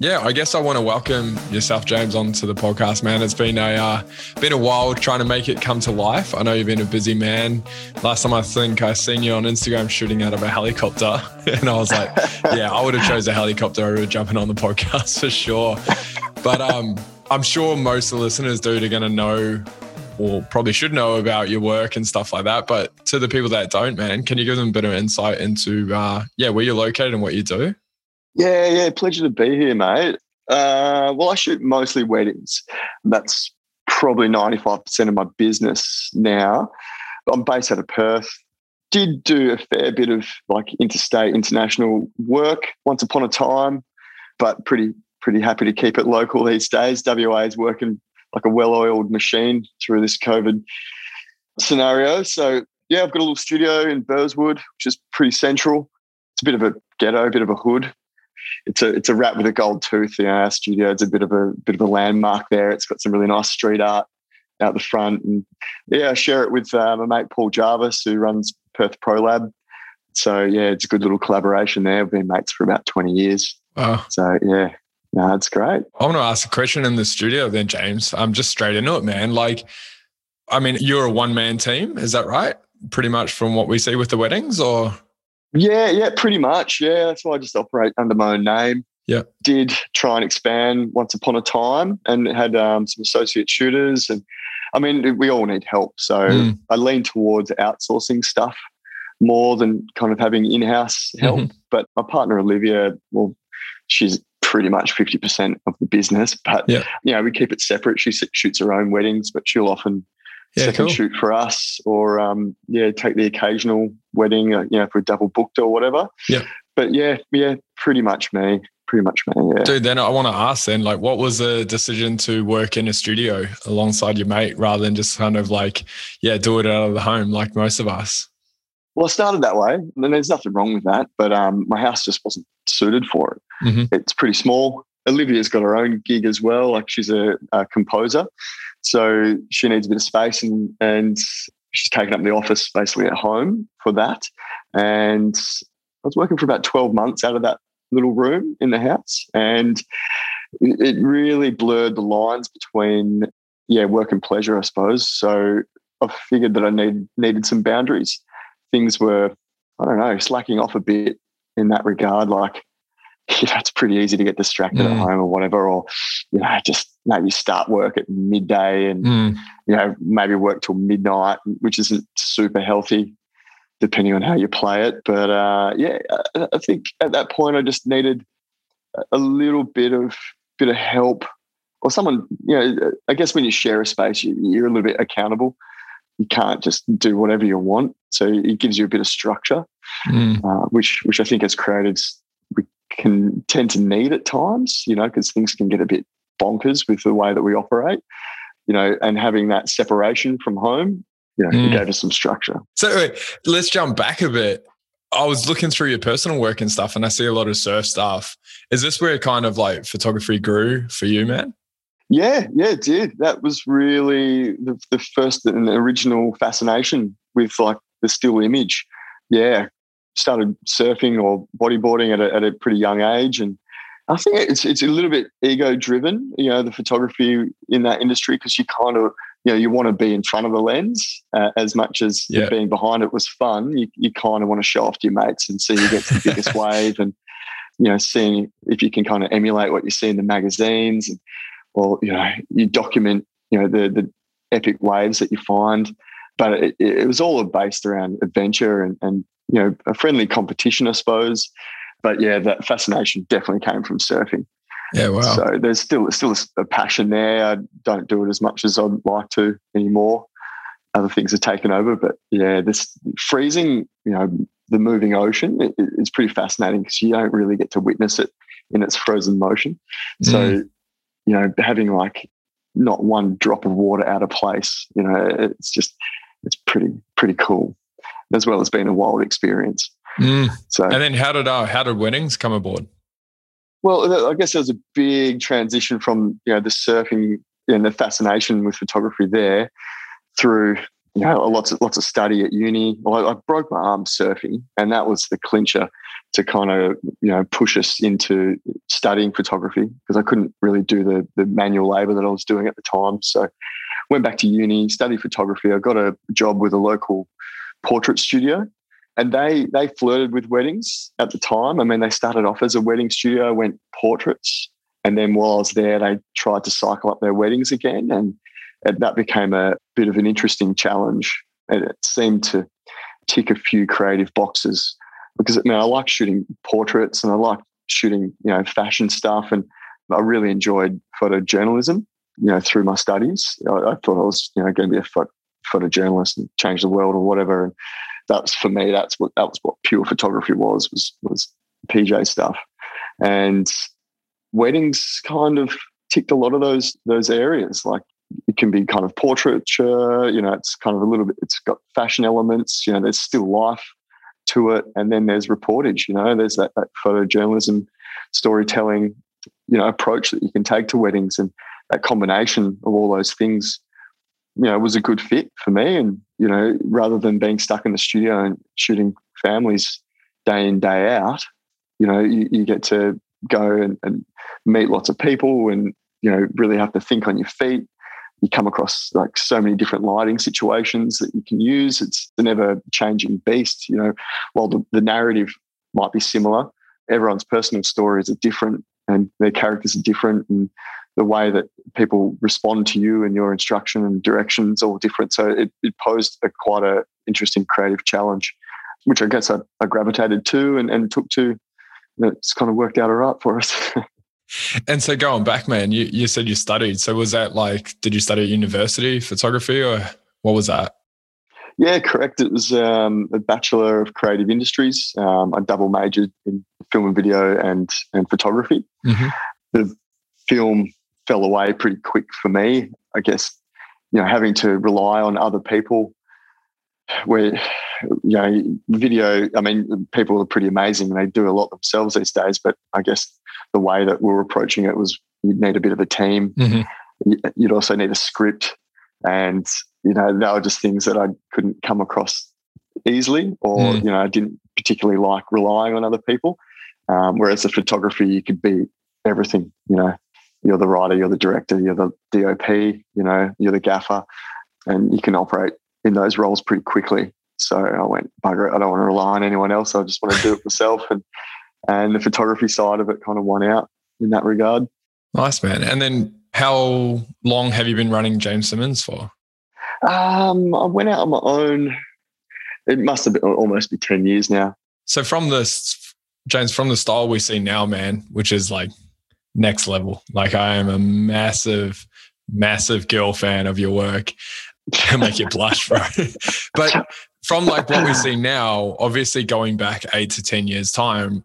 yeah, I guess I want to welcome yourself, James, onto the podcast, man. It's been a uh, been a while trying to make it come to life. I know you've been a busy man. Last time I think I seen you on Instagram shooting out of a helicopter, and I was like, yeah, I would have chose a helicopter over jumping on the podcast for sure. But um, I'm sure most of the listeners, dude, are going to know or probably should know about your work and stuff like that. But to the people that don't, man, can you give them a bit of insight into, uh, yeah, where you're located and what you do? Yeah, yeah, pleasure to be here, mate. Uh, well, I shoot mostly weddings. That's probably 95% of my business now. I'm based out of Perth. Did do a fair bit of like interstate, international work once upon a time, but pretty, pretty happy to keep it local these days. WA is working like a well-oiled machine through this COVID scenario. So yeah, I've got a little studio in Burswood, which is pretty central. It's a bit of a ghetto, a bit of a hood. It's a it's a rat with a gold tooth. You know, our studio it's a bit of a bit of a landmark there. It's got some really nice street art out the front, and yeah, I share it with uh, my mate Paul Jarvis, who runs Perth Pro Lab. So yeah, it's a good little collaboration there. We've been mates for about twenty years. Wow. So yeah, no, it's great. I want to ask a question in the studio then, James. I'm just straight into it, man. Like, I mean, you're a one man team, is that right? Pretty much from what we see with the weddings, or? Yeah, yeah, pretty much. Yeah, that's why I just operate under my own name. Yeah. Did try and expand once upon a time and had um, some associate shooters. And I mean, we all need help. So mm. I lean towards outsourcing stuff more than kind of having in house help. Mm-hmm. But my partner, Olivia, well, she's pretty much 50% of the business. But, yeah. you know, we keep it separate. She shoots her own weddings, but she'll often yeah, second cool. shoot for us or, um, yeah, take the occasional wedding, uh, you know, if we're double booked or whatever. Yeah. But yeah, yeah, pretty much me. Pretty much me, yeah. Dude, then I want to ask then, like, what was the decision to work in a studio alongside your mate rather than just kind of like, yeah, do it out of the home like most of us? Well, I started that way, and there's nothing wrong with that. But um, my house just wasn't suited for it. Mm-hmm. It's pretty small. Olivia's got her own gig as well. Like she's a, a, composer, so she needs a bit of space, and and she's taken up the office basically at home for that. And I was working for about twelve months out of that little room in the house, and it really blurred the lines between yeah work and pleasure, I suppose. So I figured that I need needed some boundaries things were, I don't know, slacking off a bit in that regard. Like, you know, it's pretty easy to get distracted mm. at home or whatever, or, you know, just maybe start work at midday and, mm. you know, maybe work till midnight, which isn't super healthy depending on how you play it. But uh, yeah, I think at that point I just needed a little bit of bit of help or someone, you know, I guess when you share a space, you're a little bit accountable you can't just do whatever you want. So it gives you a bit of structure, mm. uh, which which I think has created we can tend to need at times, you know, because things can get a bit bonkers with the way that we operate, you know, and having that separation from home, you know, mm. gave us some structure. So wait, let's jump back a bit. I was looking through your personal work and stuff, and I see a lot of surf stuff. Is this where kind of like photography grew for you, man? Yeah, yeah, it did. That was really the, the first and original fascination with like the still image. Yeah, started surfing or bodyboarding at a, at a pretty young age, and I think it's it's a little bit ego driven. You know, the photography in that industry because you kind of you know you want to be in front of the lens uh, as much as yeah. being behind it was fun. You you kind of want to show off to your mates and see who gets the biggest wave and you know seeing if you can kind of emulate what you see in the magazines and or you know you document you know the the epic waves that you find but it, it was all based around adventure and, and you know a friendly competition i suppose but yeah that fascination definitely came from surfing. Yeah wow. So there's still still a passion there. I don't do it as much as i'd like to anymore. Other things are taken over but yeah this freezing you know the moving ocean it, it's pretty fascinating because you don't really get to witness it in its frozen motion. Mm. so you know, having like not one drop of water out of place, you know, it's just, it's pretty, pretty cool, as well as being a wild experience. Mm. So, and then how did, uh, how did weddings come aboard? Well, I guess there was a big transition from, you know, the surfing and the fascination with photography there through you know, lots of lots of study at uni. Well, I, I broke my arm surfing, and that was the clincher to kind of you know push us into studying photography because I couldn't really do the the manual labor that I was doing at the time. So went back to uni, studied photography. I got a job with a local portrait studio, and they they flirted with weddings at the time. I mean, they started off as a wedding studio, went portraits, and then while I was there, they tried to cycle up their weddings again, and that became a bit of an interesting challenge. And it seemed to tick a few creative boxes because I mean I like shooting portraits and I like shooting you know fashion stuff, and I really enjoyed photojournalism. You know, through my studies, I, I thought I was you know going to be a photo, photojournalist and change the world or whatever. And that's for me. That's what that was what pure photography was was was PJ stuff, and weddings kind of ticked a lot of those those areas. Like it can be kind of portraiture, you know, it's kind of a little bit. It's got fashion elements. You know, there's still life to it, and then there's reportage. You know, there's that, that photojournalism, storytelling, you know, approach that you can take to weddings, and that combination of all those things you know, was a good fit for me. And, you know, rather than being stuck in the studio and shooting families day in, day out, you know, you, you get to go and, and, meet lots of people and, you know, really have to think on your feet. You come across like so many different lighting situations that you can use. It's an ever changing beast, you know, while the, the narrative might be similar, everyone's personal stories are different and their characters are different. And the way that people respond to you and your instruction and directions all different. So it, it posed a quite a interesting creative challenge, which I guess I, I gravitated to and, and took to. And it's kind of worked out all right for us. and so going back, man, you, you said you studied. So was that like, did you study at university photography or what was that? Yeah, correct. It was um, a Bachelor of Creative Industries. Um, I double majored in film and video and, and photography. Mm-hmm. The film fell away pretty quick for me. I guess, you know, having to rely on other people where, you know, video, I mean, people are pretty amazing. and They do a lot themselves these days, but I guess the way that we are approaching it was you'd need a bit of a team. Mm-hmm. You'd also need a script. And, you know, they were just things that I couldn't come across easily or, mm. you know, I didn't particularly like relying on other people. Um, whereas the photography, you could be everything, you know, you're the writer, you're the director, you're the DOP, you know, you're the gaffer, and you can operate in those roles pretty quickly. So I went, bugger it, I don't want to rely on anyone else. I just want to do it myself. And and the photography side of it kind of won out in that regard. Nice man. And then how long have you been running James Simmons for? Um, I went out on my own. It must have been almost be 10 years now. So from this, James, from the style we see now, man, which is like next level. Like I am a massive, massive girl fan of your work. Make you blush, bro. but from like what we see now, obviously going back eight to 10 years time,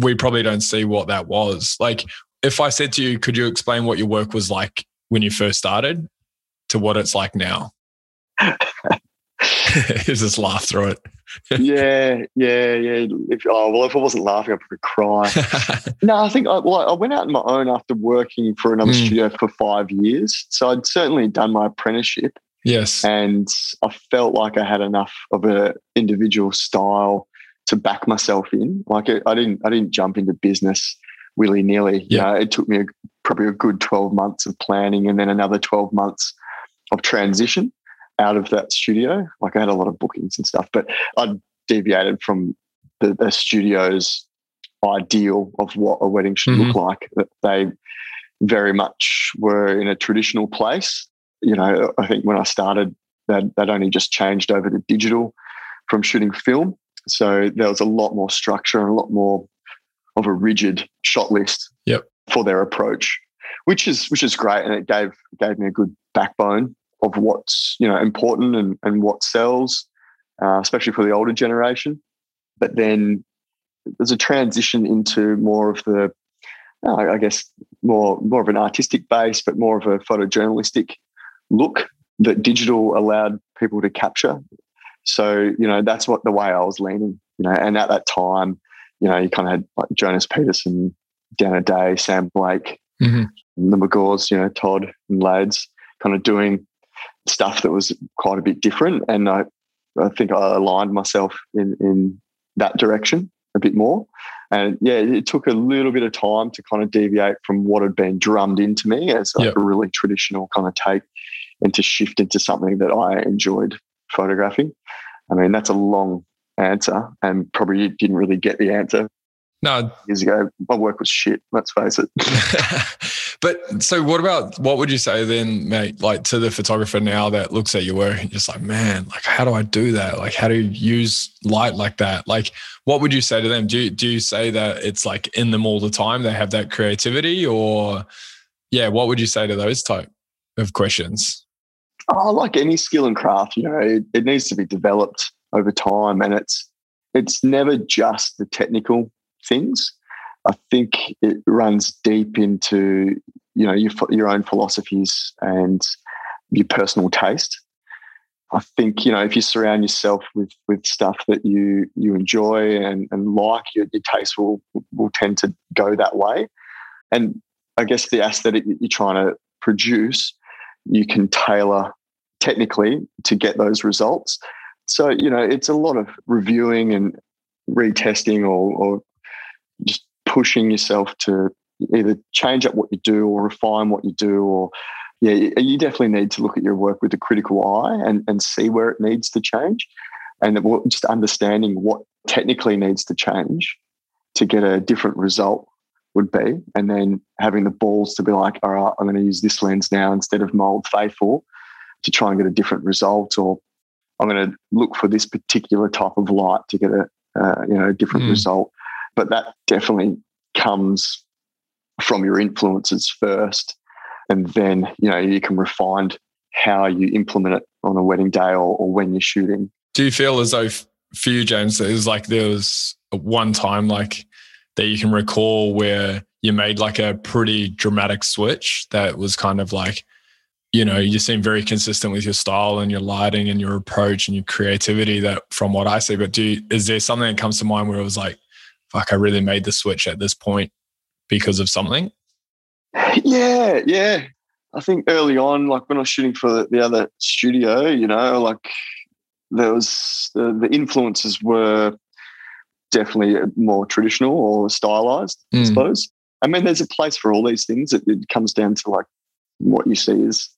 we probably don't see what that was. Like if I said to you, could you explain what your work was like when you first started to what it's like now? just laugh through it. yeah, yeah, yeah. If, oh well, if I wasn't laughing, I'd probably cry. no, I think I, well, I went out on my own after working for another mm. studio for five years. So I'd certainly done my apprenticeship. Yes, and I felt like I had enough of an individual style to back myself in. Like I didn't, I didn't jump into business willy nilly. Yeah, it took me a, probably a good twelve months of planning, and then another twelve months of transition out of that studio. Like I had a lot of bookings and stuff, but I deviated from the, the studio's ideal of what a wedding should mm-hmm. look like. They very much were in a traditional place. You know, I think when I started, they'd, they'd only just changed over to digital from shooting film. So there was a lot more structure and a lot more of a rigid shot list yep. for their approach, which is which is great, and it gave gave me a good backbone of what's you know important and, and what sells, uh, especially for the older generation. But then there's a transition into more of the, uh, I guess, more more of an artistic base, but more of a photojournalistic look that digital allowed people to capture. So you know that's what the way I was leaning. You know, and at that time, you know, you kind of had like Jonas Peterson, Dan O'Day, Sam Blake, mm-hmm. the McGaws, you know, Todd and Lads, kind of doing stuff that was quite a bit different. And I, I think I aligned myself in, in that direction a bit more. And yeah, it took a little bit of time to kind of deviate from what had been drummed into me as like yep. a really traditional kind of take and to shift into something that I enjoyed photographing. I mean, that's a long answer and probably didn't really get the answer. No. Years ago, my work was shit, let's face it. but so what about what would you say then, mate, like to the photographer now that looks at your work and just like, man, like how do I do that? Like how do you use light like that? Like what would you say to them? Do you, do you say that it's like in them all the time? They have that creativity or yeah, what would you say to those type of questions? Oh, like any skill and craft, you know, it, it needs to be developed over time, and it's it's never just the technical things. I think it runs deep into you know your your own philosophies and your personal taste. I think you know if you surround yourself with with stuff that you you enjoy and, and like, your, your taste will will tend to go that way. And I guess the aesthetic that you're trying to produce, you can tailor technically to get those results. So, you know, it's a lot of reviewing and retesting or, or just pushing yourself to either change up what you do or refine what you do or yeah you definitely need to look at your work with a critical eye and, and see where it needs to change and just understanding what technically needs to change to get a different result would be and then having the balls to be like all right i'm going to use this lens now instead of my old faithful to try and get a different result, or I'm going to look for this particular type of light to get a uh, you know a different mm. result. But that definitely comes from your influences first, and then you know you can refine how you implement it on a wedding day or, or when you're shooting. Do you feel as though for you, James, there's like there was one time like that you can recall where you made like a pretty dramatic switch that was kind of like you know, you seem very consistent with your style and your lighting and your approach and your creativity that from what I see. But do you, is there something that comes to mind where it was like, fuck, I really made the switch at this point because of something? Yeah, yeah. I think early on, like when I was shooting for the other studio, you know, like there was the, the influences were definitely more traditional or stylized, mm. I suppose. I mean, there's a place for all these things. It, it comes down to like what you see is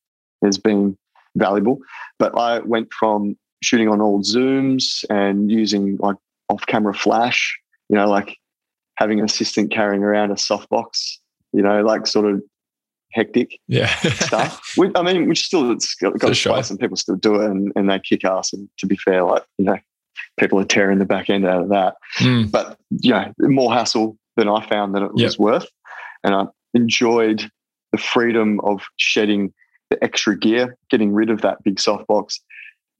has been valuable. But I went from shooting on old zooms and using like off camera flash, you know, like having an assistant carrying around a softbox, you know, like sort of hectic yeah. stuff. Which, I mean, which still it's got, got sure. place and people still do it and, and they kick ass. And to be fair, like, you know, people are tearing the back end out of that. Mm. But, you know, more hassle than I found that it yep. was worth. And I enjoyed the freedom of shedding the extra gear, getting rid of that big softbox,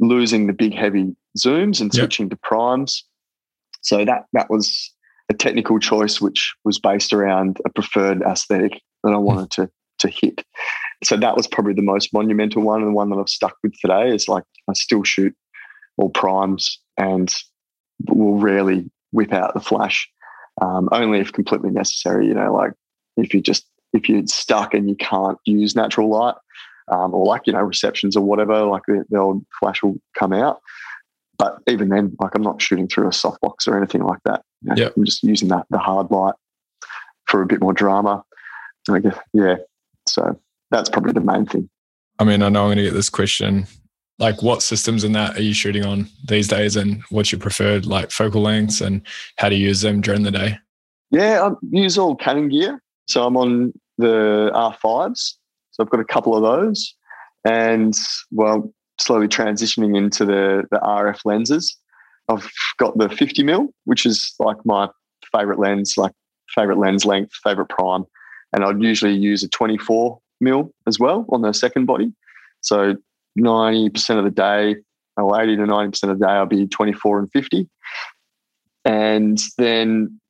losing the big heavy zooms and switching yep. to primes. So that that was a technical choice which was based around a preferred aesthetic that I hmm. wanted to to hit. So that was probably the most monumental one and the one that I've stuck with today is like I still shoot all primes and will rarely whip out the flash. Um, only if completely necessary, you know, like if you just if you're stuck and you can't use natural light, um, or like you know receptions or whatever, like the, the old flash will come out. But even then, like I'm not shooting through a softbox or anything like that. You know, yep. I'm just using that the hard light for a bit more drama. I guess, yeah. So that's probably the main thing. I mean, I know I'm going to get this question. Like, what systems in that are you shooting on these days, and what's your preferred like focal lengths, and how to use them during the day? Yeah, I use all Canon gear. So I'm on the R5s. So I've got a couple of those. And well, slowly transitioning into the, the RF lenses. I've got the 50 mil, which is like my favorite lens, like favorite lens length, favorite prime. And I'd usually use a 24 mil as well on the second body. So 90% of the day, or 80 to 90% of the day, I'll be 24 and 50. And then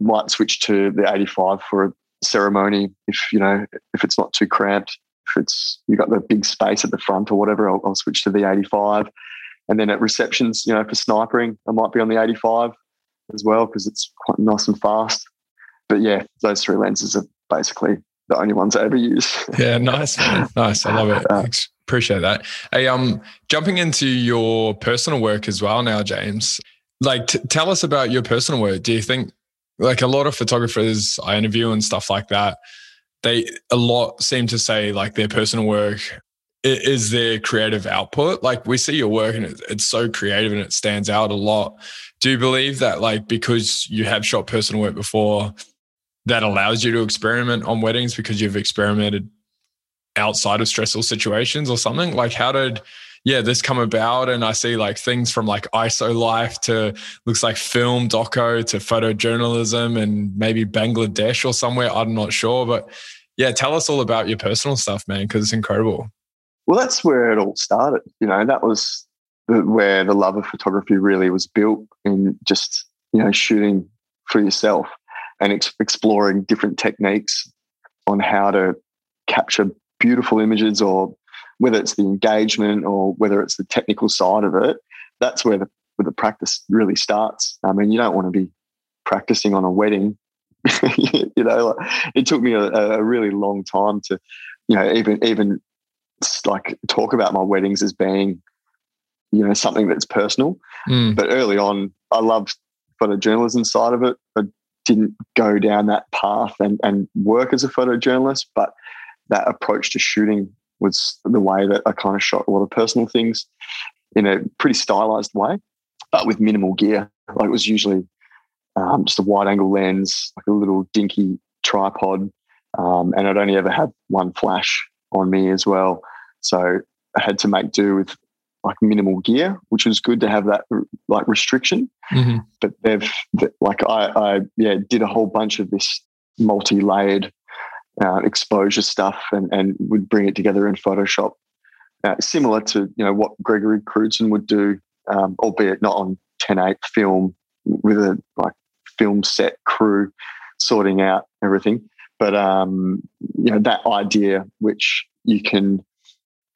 might switch to the 85 for a ceremony if you know if it's not too cramped if it's you got the big space at the front or whatever I'll, I'll, switch to the 85 and then at receptions you know for snipering i might be on the 85 as well because it's quite nice and fast but yeah those three lenses are basically the only ones I ever use. yeah, nice, nice. I love it. Uh, Appreciate that. Hey, um, jumping into your personal work as well now, James. Like, t- tell us about your personal work. Do you think, like, a lot of photographers I interview and stuff like that, they a lot seem to say like their personal work is their creative output. Like we see your work and it's so creative and it stands out a lot. Do you believe that like because you have shot personal work before, that allows you to experiment on weddings because you've experimented outside of stressful situations or something? Like how did yeah, this come about and I see like things from like ISO life to looks like film doco to photojournalism and maybe Bangladesh or somewhere. I'm not sure. But yeah, tell us all about your personal stuff, man, because it's incredible. Well, that's where it all started. You know, that was where the love of photography really was built in just, you know, shooting for yourself and ex- exploring different techniques on how to capture beautiful images or whether it's the engagement or whether it's the technical side of it, that's where the where the practice really starts. I mean, you don't want to be practicing on a wedding. you know, it took me a, a, really long time to, you know, even even like talk about my weddings as being, you know, something that's personal. Mm. But early on, I loved the photojournalism side of it. I didn't go down that path and and work as a photojournalist, but that approach to shooting was the way that I kind of shot a lot of personal things in a pretty stylized way, but with minimal gear. Like it was usually um, just a wide angle lens, like a little dinky tripod. Um, and I'd only ever had one flash on me as well. So I had to make do with like minimal gear, which was good to have that like restriction. Mm-hmm. But they've like I, I yeah did a whole bunch of this multi-layered uh, exposure stuff and, and would bring it together in Photoshop, uh, similar to you know what Gregory Crewdson would do, um, albeit not on 10.8 film with a like film set crew sorting out everything. But um, you know that idea, which you can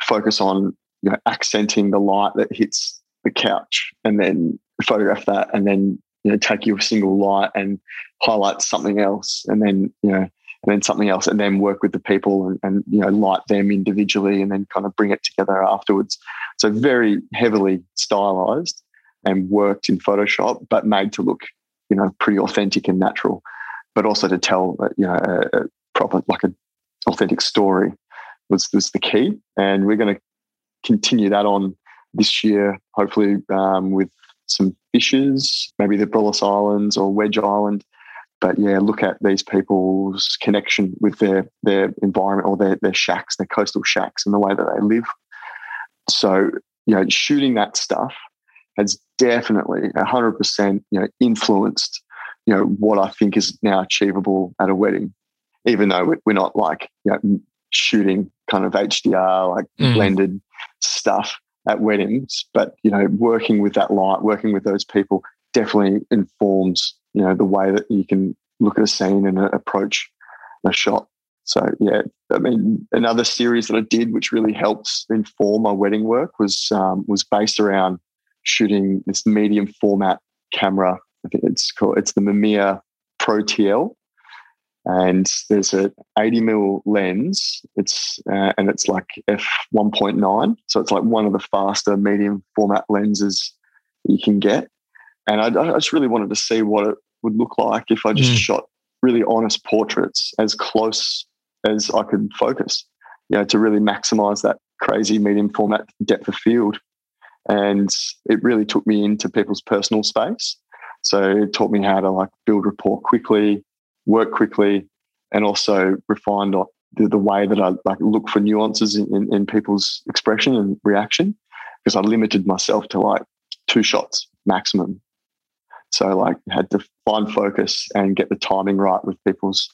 focus on, you know, accenting the light that hits the couch, and then photograph that, and then you know take your single light and highlight something else, and then you know and then something else, and then work with the people and, and you know light them individually, and then kind of bring it together afterwards. So very heavily stylized and worked in Photoshop, but made to look you know pretty authentic and natural, but also to tell you know a, a proper like an authentic story was was the key, and we're going to continue that on this year, hopefully um, with some fishes, maybe the Abrolhos Islands or Wedge Island, but yeah, look at these people's connection with their their environment or their their shacks, their coastal shacks, and the way that they live. So you know, shooting that stuff has definitely hundred percent you know influenced you know what I think is now achievable at a wedding, even though we're not like you know shooting kind of HDR like mm. blended stuff at weddings, but you know working with that light, working with those people definitely informs you know the way that you can look at a scene and approach a shot. So yeah, I mean, another series that I did, which really helps inform my wedding work, was um, was based around shooting this medium format camera. I think it's called it's the Mamiya Pro TL, and there's a 80 mil lens. It's uh, and it's like f 1.9, so it's like one of the faster medium format lenses you can get. And I, I just really wanted to see what it would look like if I just mm. shot really honest portraits as close as I could focus, you know, to really maximize that crazy medium format depth of field. And it really took me into people's personal space. So it taught me how to like build rapport quickly, work quickly, and also refine the, the way that I like look for nuances in, in, in people's expression and reaction. Because I limited myself to like two shots maximum so like had to find focus and get the timing right with people's,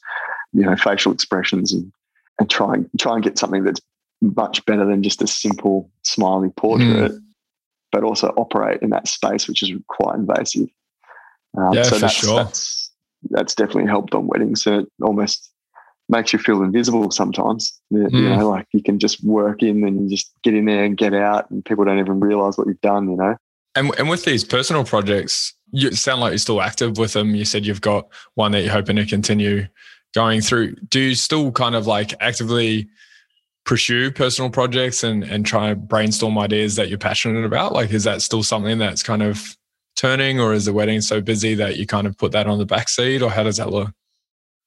you know, facial expressions and and try and try and get something that's much better than just a simple smiley portrait, mm. but also operate in that space which is quite invasive. Um, yeah, so for that's, sure. That's, that's definitely helped on weddings. So it almost makes you feel invisible sometimes. You, mm. you know, like you can just work in and just get in there and get out, and people don't even realize what you've done. You know. And, and with these personal projects, you sound like you're still active with them. You said you've got one that you're hoping to continue going through, do you still kind of like actively pursue personal projects and and try and brainstorm ideas that you're passionate about? Like, is that still something that's kind of turning, or is the wedding so busy that you kind of put that on the back seat, or how does that look?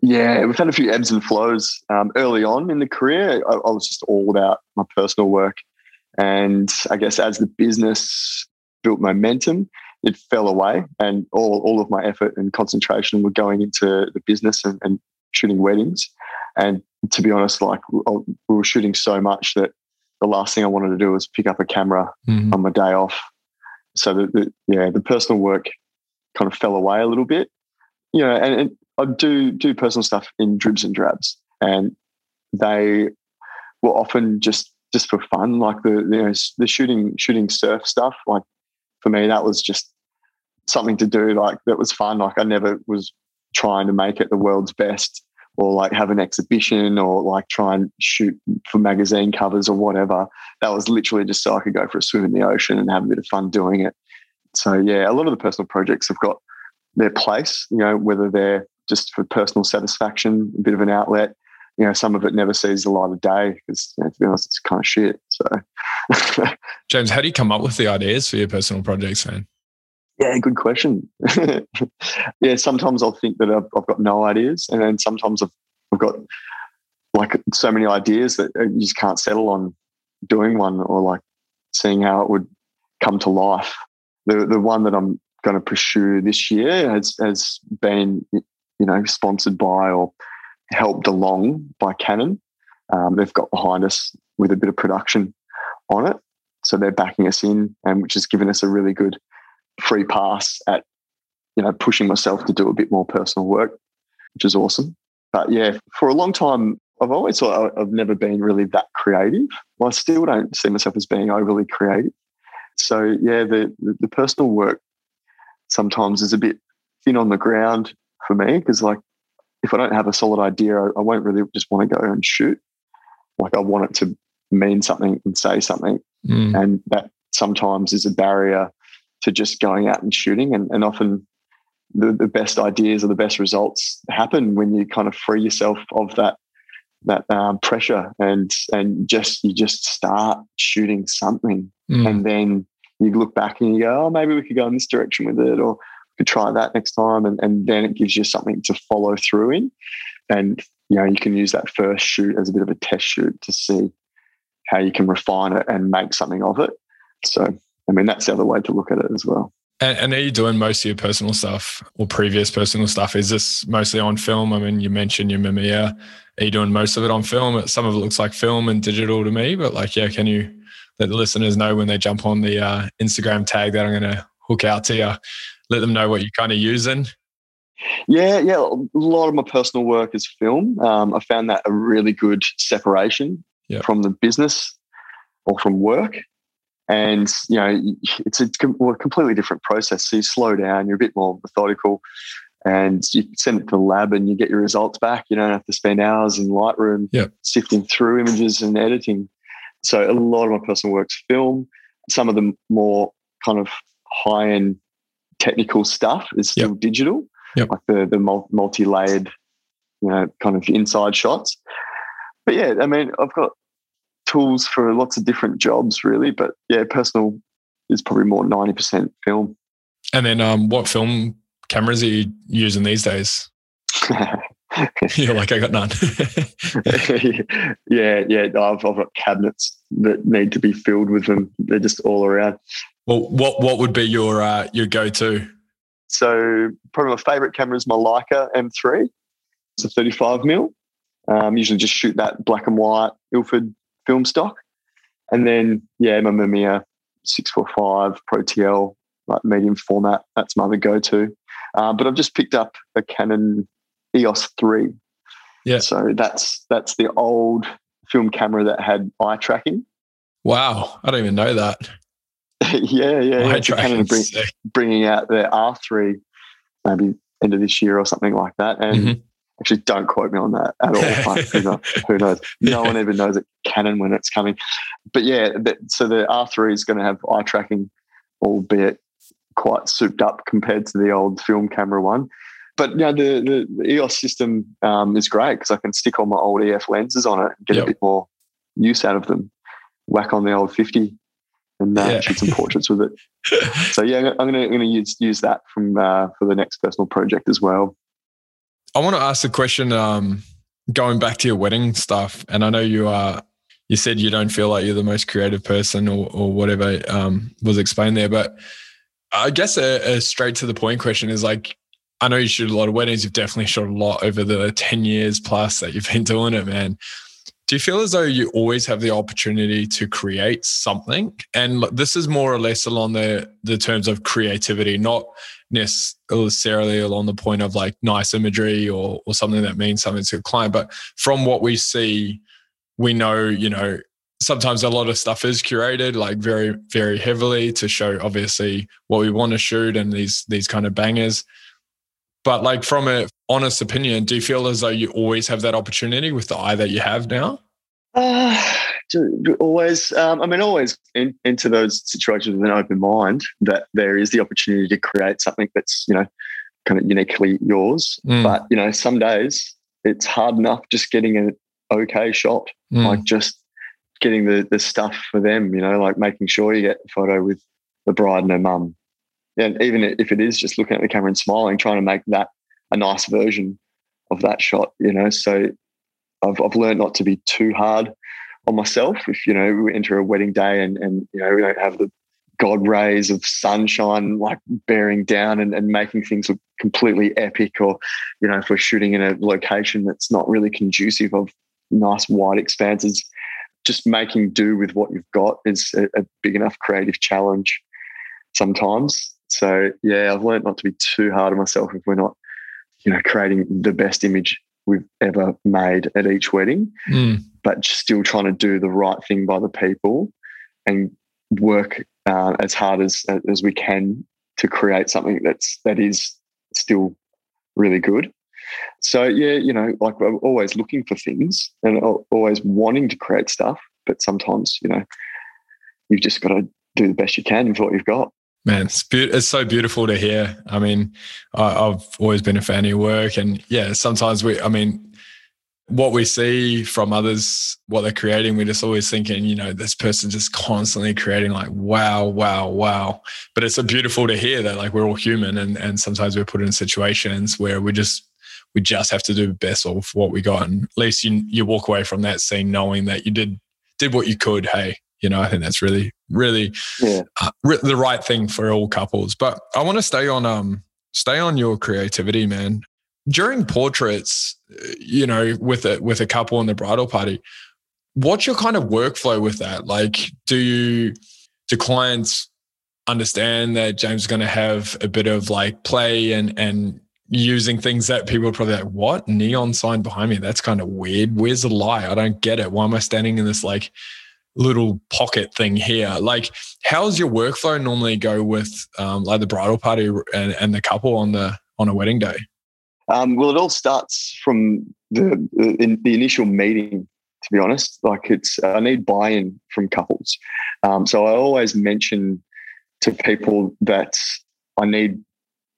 Yeah, we've had a few ebbs and flows. Um, early on in the career, I, I was just all about my personal work, and I guess as the business built momentum, it fell away, and all all of my effort and concentration were going into the business and, and shooting weddings. And to be honest, like we were shooting so much that the last thing I wanted to do was pick up a camera mm-hmm. on my day off. So the, the, yeah, the personal work kind of fell away a little bit. You know, and, and I do do personal stuff in dribs and drabs, and they were often just just for fun, like the you know the shooting shooting surf stuff. Like for me, that was just something to do. Like that was fun. Like I never was trying to make it the world's best or like have an exhibition or like try and shoot for magazine covers or whatever. That was literally just so I could go for a swim in the ocean and have a bit of fun doing it. So yeah, a lot of the personal projects have got their place, you know, whether they're just for personal satisfaction, a bit of an outlet. You know, some of it never sees the light of day because, you know, to be honest, it's kind of shit. So, James, how do you come up with the ideas for your personal projects, man? Yeah, good question. yeah, sometimes I'll think that I've, I've, got no ideas, and then sometimes I've, I've got like so many ideas that you just can't settle on doing one or like seeing how it would come to life. The the one that I'm going to pursue this year has has been you know sponsored by or helped along by Canon. Um, they've got behind us with a bit of production on it, so they're backing us in, and which has given us a really good free pass at you know pushing myself to do a bit more personal work, which is awesome. But yeah, for a long time, I've always thought I've never been really that creative. Well, I still don't see myself as being overly creative. So yeah, the the personal work sometimes is a bit thin on the ground for me because like if I don't have a solid idea, I, I won't really just want to go and shoot. Like I want it to mean something and say something, mm. and that sometimes is a barrier to just going out and shooting. And, and often the, the best ideas or the best results happen when you kind of free yourself of that that um, pressure and and just you just start shooting something mm. and then you look back and you go oh maybe we could go in this direction with it or we could try that next time and, and then it gives you something to follow through in and you know you can use that first shoot as a bit of a test shoot to see how you can refine it and make something of it so I mean, that's the other way to look at it as well. And, and, are you doing most of your personal stuff or previous personal stuff? Is this mostly on film? I mean, you mentioned your Mamiya. Are you doing most of it on film? Some of it looks like film and digital to me, but like, yeah, can you let the listeners know when they jump on the uh, Instagram tag that I'm going to hook out to you? Let them know what you're kind of using. Yeah, yeah. A lot of my personal work is film. Um, I found that a really good separation yep. from the business or from work and you know it's a, completely different process. So you slow down you're a bit more methodical and you send it to the lab and you get your results back. You don't have to spend hours in lightroom sifting through images and editing. So a lot of my personal work's film. Some of the more kind of high-end technical stuff is still yep. digital. Yep. like the, the multi-layered you know kind of inside shots. But yeah i mean i've got tools for lots of different jobs, really. But yeah, personal is probably more 90% film. And then um, what film cameras are you using these days? You're like, I got none. yeah, yeah. I've, I've got cabinets that need to be filled with them. They're just all around. Well, what what would be your uh, your go to? So probably my favorite camera is my Leica M3. It's a 35 mil. Um, usually just shoot that black and white Ilford film stock. And then, yeah, my Mamiya 645 Pro TL, like medium format. That's my other go to. Uh, but I've just picked up a Canon EOS 3. Yeah. So that's that's the old film camera that had eye tracking. Wow. I don't even know that. yeah, yeah. Eye yeah. Canon bring, bringing out their R3 maybe end of this year or something like that. And mm-hmm. Actually, don't quote me on that at all. who, knows, who knows? No one even knows it Canon when it's coming. But yeah, that, so the R3 is going to have eye tracking, albeit quite souped up compared to the old film camera one. but you know, the, the, the EOS system um, is great because I can stick all my old EF lenses on it and get yep. a bit more use out of them. Whack on the old 50 and uh, yeah. shoot some portraits with it. so yeah, I'm gonna I'm gonna use use that from uh, for the next personal project as well. I want to ask a question. Um, going back to your wedding stuff, and I know you are. You said you don't feel like you're the most creative person, or or whatever um, was explained there. But I guess a, a straight to the point question is like, I know you shoot a lot of weddings. You've definitely shot a lot over the ten years plus that you've been doing it, man. Do you feel as though you always have the opportunity to create something? And this is more or less along the the terms of creativity, not necessarily along the point of like nice imagery or or something that means something to a client. But from what we see, we know, you know, sometimes a lot of stuff is curated like very, very heavily to show obviously what we want to shoot and these these kind of bangers. But like from a honest opinion, do you feel as though you always have that opportunity with the eye that you have now? Uh, always. Um, I mean, always in, into those situations with an open mind that there is the opportunity to create something that's you know kind of uniquely yours. Mm. But you know, some days it's hard enough just getting an okay shot, mm. like just getting the the stuff for them. You know, like making sure you get a photo with the bride and her mum. And even if it is just looking at the camera and smiling, trying to make that a nice version of that shot, you know. So I've I've learned not to be too hard on myself. If you know we enter a wedding day and and you know we don't have the god rays of sunshine like bearing down and, and making things look completely epic, or you know if we're shooting in a location that's not really conducive of nice wide expanses, just making do with what you've got is a, a big enough creative challenge sometimes. So yeah, I've learned not to be too hard on myself if we're not you know, creating the best image we've ever made at each wedding, mm. but still trying to do the right thing by the people and work uh, as hard as as we can to create something that's that is still really good. So yeah, you know, like we're always looking for things and always wanting to create stuff, but sometimes you know you've just got to do the best you can with what you've got. Man, it's, be- it's so beautiful to hear. I mean, I, I've always been a fan of your work, and yeah, sometimes we, I mean, what we see from others, what they're creating, we're just always thinking, you know, this person just constantly creating like, wow, wow, wow. But it's so beautiful to hear that like we're all human and, and sometimes we're put in situations where we just we just have to do the best of what we got. And at least you you walk away from that scene knowing that you did did what you could. Hey, you know, I think that's really, really yeah. uh, the right thing for all couples. But I want to stay on, um, stay on your creativity, man. During portraits, uh, you know, with a with a couple in the bridal party, what's your kind of workflow with that? Like, do you do clients understand that James is going to have a bit of like play and and using things that people are probably like, what neon sign behind me? That's kind of weird. Where's the lie? I don't get it. Why am I standing in this like little pocket thing here. Like, how's your workflow normally go with um, like the bridal party and, and the couple on the on a wedding day? Um, well, it all starts from the in the initial meeting. To be honest, like it's I need buy-in from couples. Um, so I always mention to people that I need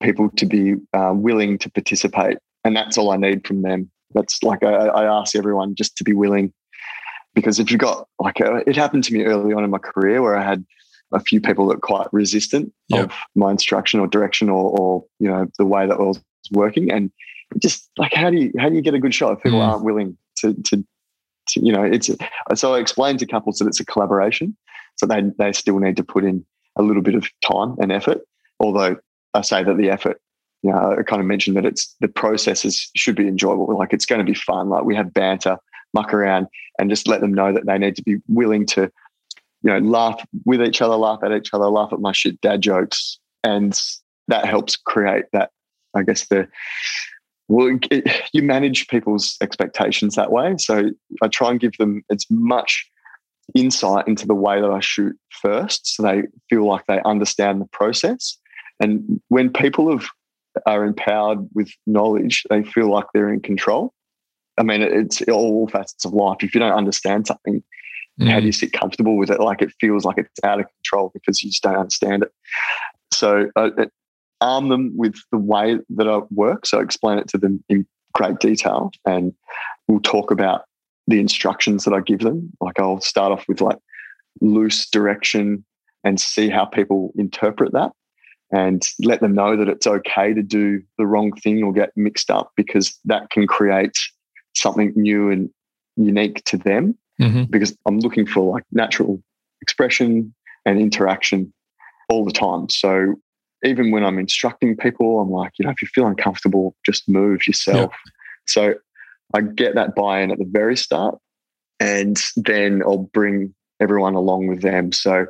people to be uh, willing to participate, and that's all I need from them. That's like I, I ask everyone just to be willing because if you've got like a, uh, it happened to me early on in my career where I had a few people that were quite resistant of my instruction or direction or, or you know the way that I was working and just like how do you how do you get a good shot if people mm. aren't willing to, to to you know it's so I explained to couples that it's a collaboration so they they still need to put in a little bit of time and effort although I say that the effort you know I kind of mentioned that it's the processes should be enjoyable like it's going to be fun like we have banter muck around and just let them know that they need to be willing to, you know, laugh with each other, laugh at each other, laugh at my shit dad jokes. And that helps create that, I guess, the, well, it, you manage people's expectations that way. So I try and give them as much insight into the way that I shoot first so they feel like they understand the process. And when people have, are empowered with knowledge, they feel like they're in control. I mean, it's all facets of life. If you don't understand something, mm. how do you sit comfortable with it? Like it feels like it's out of control because you just don't understand it. So uh, it, arm them with the way that I work. So explain it to them in great detail and we'll talk about the instructions that I give them. Like I'll start off with like loose direction and see how people interpret that and let them know that it's okay to do the wrong thing or get mixed up because that can create something new and unique to them mm-hmm. because I'm looking for like natural expression and interaction all the time. So even when I'm instructing people, I'm like, you know, if you feel uncomfortable, just move yourself. Yeah. So I get that buy in at the very start and then I'll bring everyone along with them. So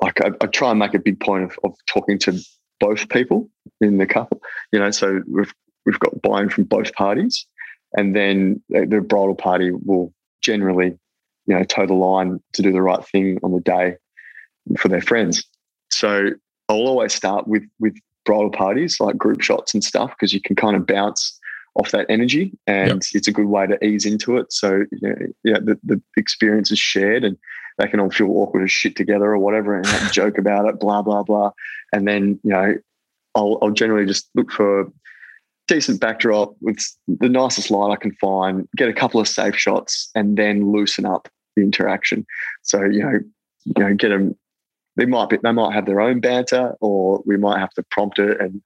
like I, I try and make a big point of, of talking to both people in the couple, you know, so we've, we've got buy-in from both parties and then the bridal party will generally, you know, toe the line to do the right thing on the day for their friends. So I'll always start with with bridal parties like group shots and stuff because you can kind of bounce off that energy and yep. it's a good way to ease into it. So you know, yeah, the, the experience is shared and they can all feel awkward as shit together or whatever and joke about it, blah, blah, blah. And then, you know, I'll, I'll generally just look for decent backdrop with the nicest light I can find, get a couple of safe shots, and then loosen up the interaction. So you know, you know, get them. They might be, they might have their own banter, or we might have to prompt it and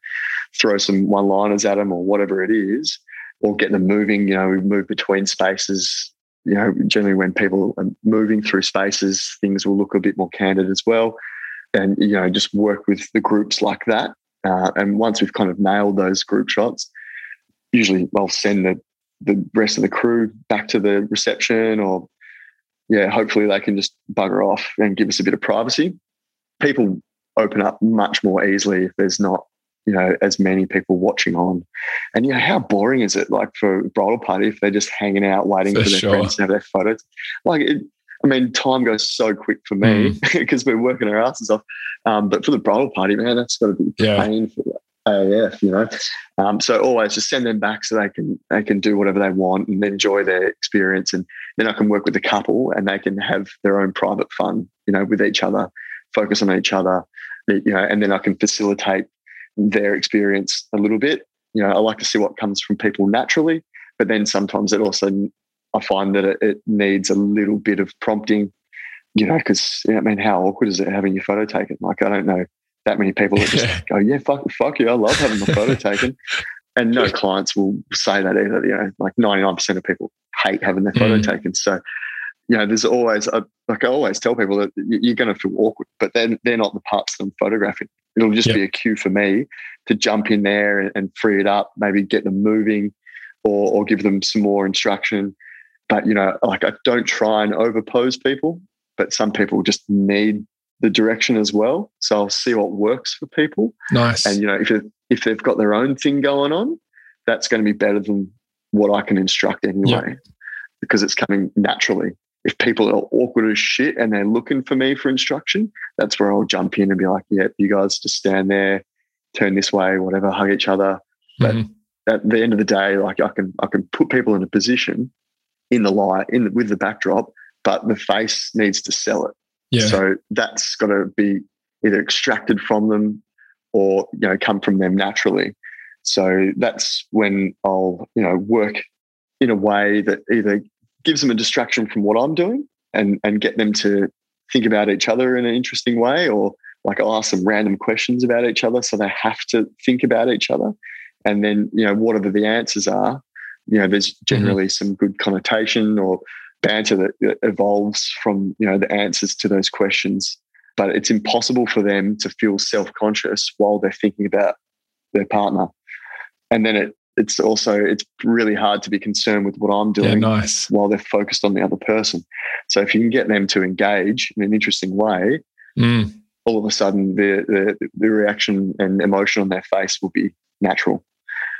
throw some one-liners at them, or whatever it is, or get them moving. You know, we move between spaces. You know, generally when people are moving through spaces, things will look a bit more candid as well. And you know, just work with the groups like that uh, and once we've kind of nailed those group shots, usually I'll send the, the rest of the crew back to the reception or, yeah, hopefully they can just bugger off and give us a bit of privacy. People open up much more easily if there's not, you know, as many people watching on. And, you know, how boring is it like for a bridal party if they're just hanging out waiting for, for their sure. friends to have their photos? Like, it, I mean, time goes so quick for me because mm. we're working our asses off. Um, but for the bridal party, man, that's got to be yeah. painful. AF, you know. Um, so always just send them back so they can they can do whatever they want and enjoy their experience, and then I can work with the couple and they can have their own private fun, you know, with each other, focus on each other, you know, and then I can facilitate their experience a little bit. You know, I like to see what comes from people naturally, but then sometimes it also I find that it, it needs a little bit of prompting, you know, because I mean, how awkward is it having your photo taken? Like, I don't know that many people that just go, yeah, fuck, fuck you, I love having my photo taken. And no clients will say that either. You know, like 99% of people hate having their photo mm. taken. So, you know, there's always, a, like I always tell people that you're going to feel awkward, but then they're not the parts that I'm photographing. It'll just yep. be a cue for me to jump in there and, and free it up, maybe get them moving or, or give them some more instruction but you know, like I don't try and overpose people, but some people just need the direction as well. So I'll see what works for people. Nice. And you know, if if they've got their own thing going on, that's going to be better than what I can instruct anyway, because it's coming naturally. If people are awkward as shit and they're looking for me for instruction, that's where I'll jump in and be like, "Yeah, you guys just stand there, turn this way, whatever, hug each other." But mm-hmm. at the end of the day, like I can I can put people in a position in the light, in the, with the backdrop, but the face needs to sell it. Yeah. So that's got to be either extracted from them or you know come from them naturally. So that's when I'll you know work in a way that either gives them a distraction from what I'm doing and and get them to think about each other in an interesting way, or like I'll ask them random questions about each other so they have to think about each other. And then you know whatever the answers are, you know, there's mm-hmm. generally mm-hmm. some good connotation or banter that, that evolves from, you know, the answers to those questions. But it's impossible for them to feel self-conscious while they're thinking about their partner. And then it it's also it's really hard to be concerned with what I'm doing yeah, nice. while they're focused on the other person. So if you can get them to engage in an interesting way, mm. all of a sudden the, the the reaction and emotion on their face will be natural.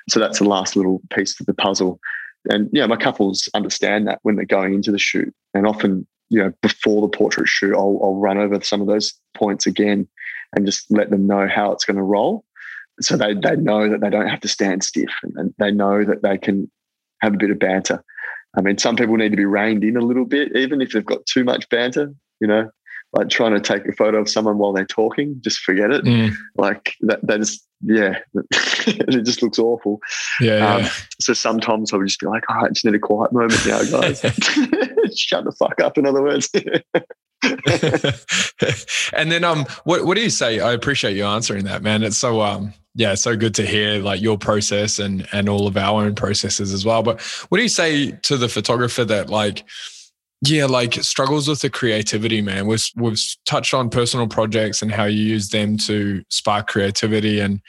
So that's the last little piece of the puzzle. And yeah, my couples understand that when they're going into the shoot. And often, you know, before the portrait shoot, I'll, I'll run over some of those points again and just let them know how it's going to roll. So they, they know that they don't have to stand stiff and they know that they can have a bit of banter. I mean, some people need to be reined in a little bit, even if they've got too much banter, you know, like trying to take a photo of someone while they're talking, just forget it. Mm. Like that, that is, yeah, it just looks awful. Yeah, um, yeah. So sometimes I would just be like, all right, just need a quiet moment now, guys. Shut the fuck up, in other words. and then, um, what, what do you say? I appreciate you answering that, man. It's so, um, yeah, so good to hear like your process and and all of our own processes as well. But what do you say to the photographer that like, yeah, like struggles with the creativity, man? We've we've touched on personal projects and how you use them to spark creativity and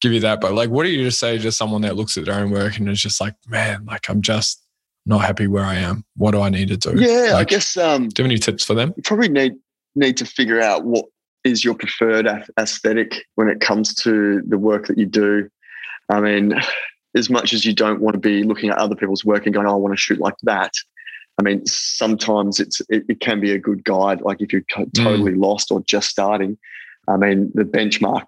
give you that. But like, what do you just say to someone that looks at their own work and is just like, man, like I'm just not happy where I am. What do I need to do? Yeah, like, I guess. Um, do you have any tips for them? You probably need need to figure out what is your preferred aesthetic when it comes to the work that you do. I mean, as much as you don't want to be looking at other people's work and going, oh, I want to shoot like that. I mean, sometimes it's it, it can be a good guide. Like if you're totally mm. lost or just starting, I mean, the benchmark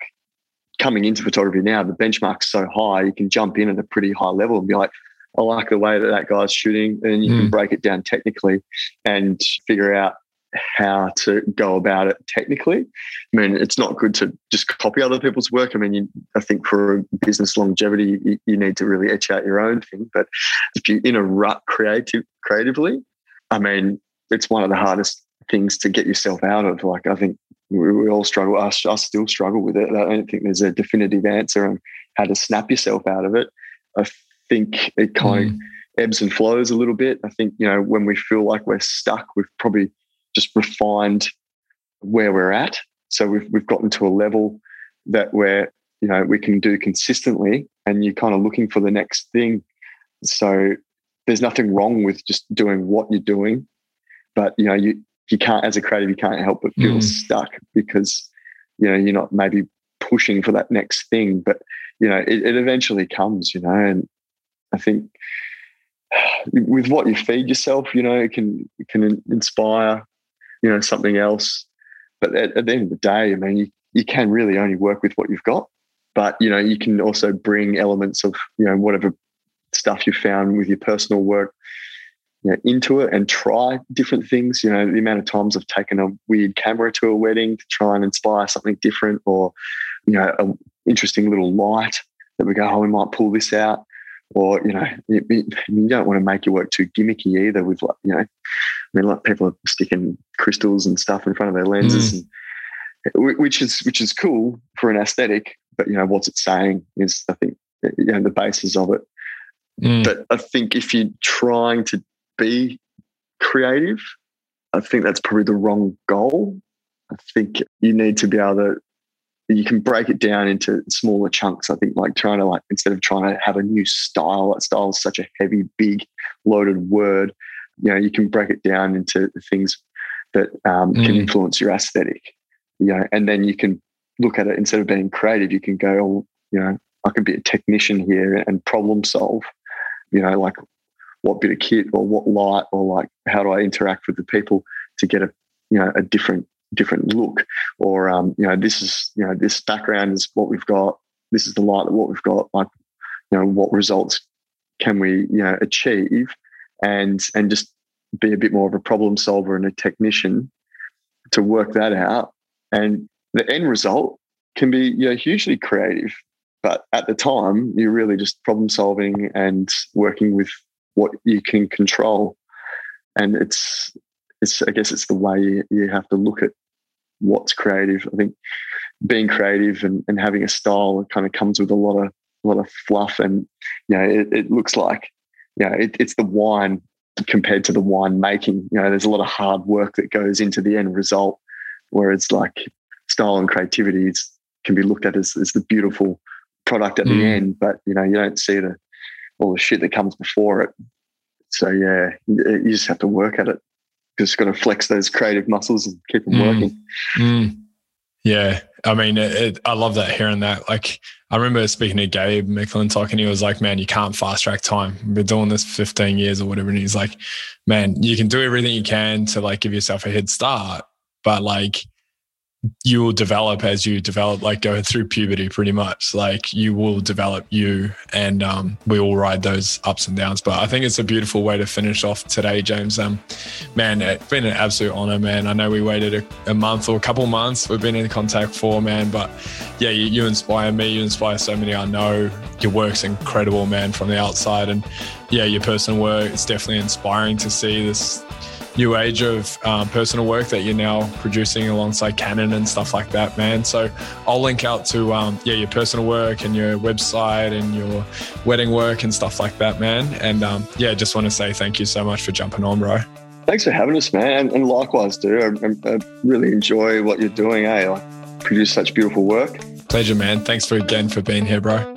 coming into photography now, the benchmark's so high, you can jump in at a pretty high level and be like, I like the way that that guy's shooting, and you mm. can break it down technically and figure out how to go about it technically. I mean, it's not good to just copy other people's work. I mean, you, I think for business longevity, you, you, need to really etch out your own thing. But if you're in a rut creative creatively, I mean, it's one of the hardest things to get yourself out of. Like, I think we, we all struggle. I, I still struggle with it. I don't think there's a definitive answer on how to snap yourself out of it. I think it kind mm. of ebbs and flows a little bit. I think, you know, when we feel like we're stuck, we've probably just refined where we're at. So we've we've gotten to a level that where you know we can do consistently, and you're kind of looking for the next thing. So there's nothing wrong with just doing what you're doing, but you know you you can't as a creative you can't help but feel mm. stuck because you know you're not maybe pushing for that next thing, but you know it, it eventually comes. You know, and I think with what you feed yourself, you know, it can it can inspire you know, something else. But at, at the end of the day, I mean, you, you can really only work with what you've got. But, you know, you can also bring elements of, you know, whatever stuff you found with your personal work you know, into it and try different things. You know, the amount of times I've taken a weird camera to a wedding to try and inspire something different or, you know, an interesting little light that we go, oh, we might pull this out or you know you, you, don't want to make your work too gimmicky either with like you know i mean like people are sticking crystals and stuff in front of their lenses mm. and, which is which is cool for an aesthetic but you know what's it saying is i think you know the basis of it mm. but i think if you're trying to be creative i think that's probably the wrong goal i think you need to be able to you can break it down into smaller chunks. I think like trying to like instead of trying to have a new style, that style is such a heavy, big, loaded word. You know, you can break it down into the things that um, mm. can influence your aesthetic. You know, and then you can look at it instead of being creative. You can go, oh, you know, I can be a technician here and problem solve. You know, like what bit of kit or what light or like how do I interact with the people to get a you know a different different look or um, you know this is you know this background is what we've got this is the light that what we've got like you know what results can we you know achieve and and just be a bit more of a problem solver and a technician to work that out and the end result can be you know hugely creative but at the time you're really just problem solving and working with what you can control and it's it's I guess it's the way you, you have to look at what's creative. I think being creative and, and having a style kind of comes with a lot of a lot of fluff and you know it, it looks like you know it, it's the wine compared to the wine making. You know, there's a lot of hard work that goes into the end result, whereas like style and creativity is, can be looked at as, as the beautiful product at mm. the end, but you know you don't see the all the shit that comes before it. So yeah, you just have to work at it just got to flex those creative muscles and keep them mm. working. Mm. Yeah, I mean, it, it, I love that hearing that. Like, I remember speaking to Gabe McClintock, and he was like, "Man, you can't fast track time. We've been doing this 15 years or whatever." And he's like, "Man, you can do everything you can to like give yourself a head start, but like." You will develop as you develop, like going through puberty pretty much. Like you will develop you and um, we all ride those ups and downs. But I think it's a beautiful way to finish off today, James. Um, man, it's been an absolute honor, man. I know we waited a, a month or a couple months. We've been in contact for, man. But yeah, you, you inspire me. You inspire so many I know. Your work's incredible, man, from the outside. And yeah, your personal work, it's definitely inspiring to see this new age of um, personal work that you're now producing alongside Canon and stuff like that, man. So I'll link out to um, yeah your personal work and your website and your wedding work and stuff like that, man. And um, yeah, just want to say thank you so much for jumping on, bro. Thanks for having us, man. And likewise, dude. I, I really enjoy what you're doing. Eh? Like, produce such beautiful work. Pleasure, man. Thanks for again for being here, bro.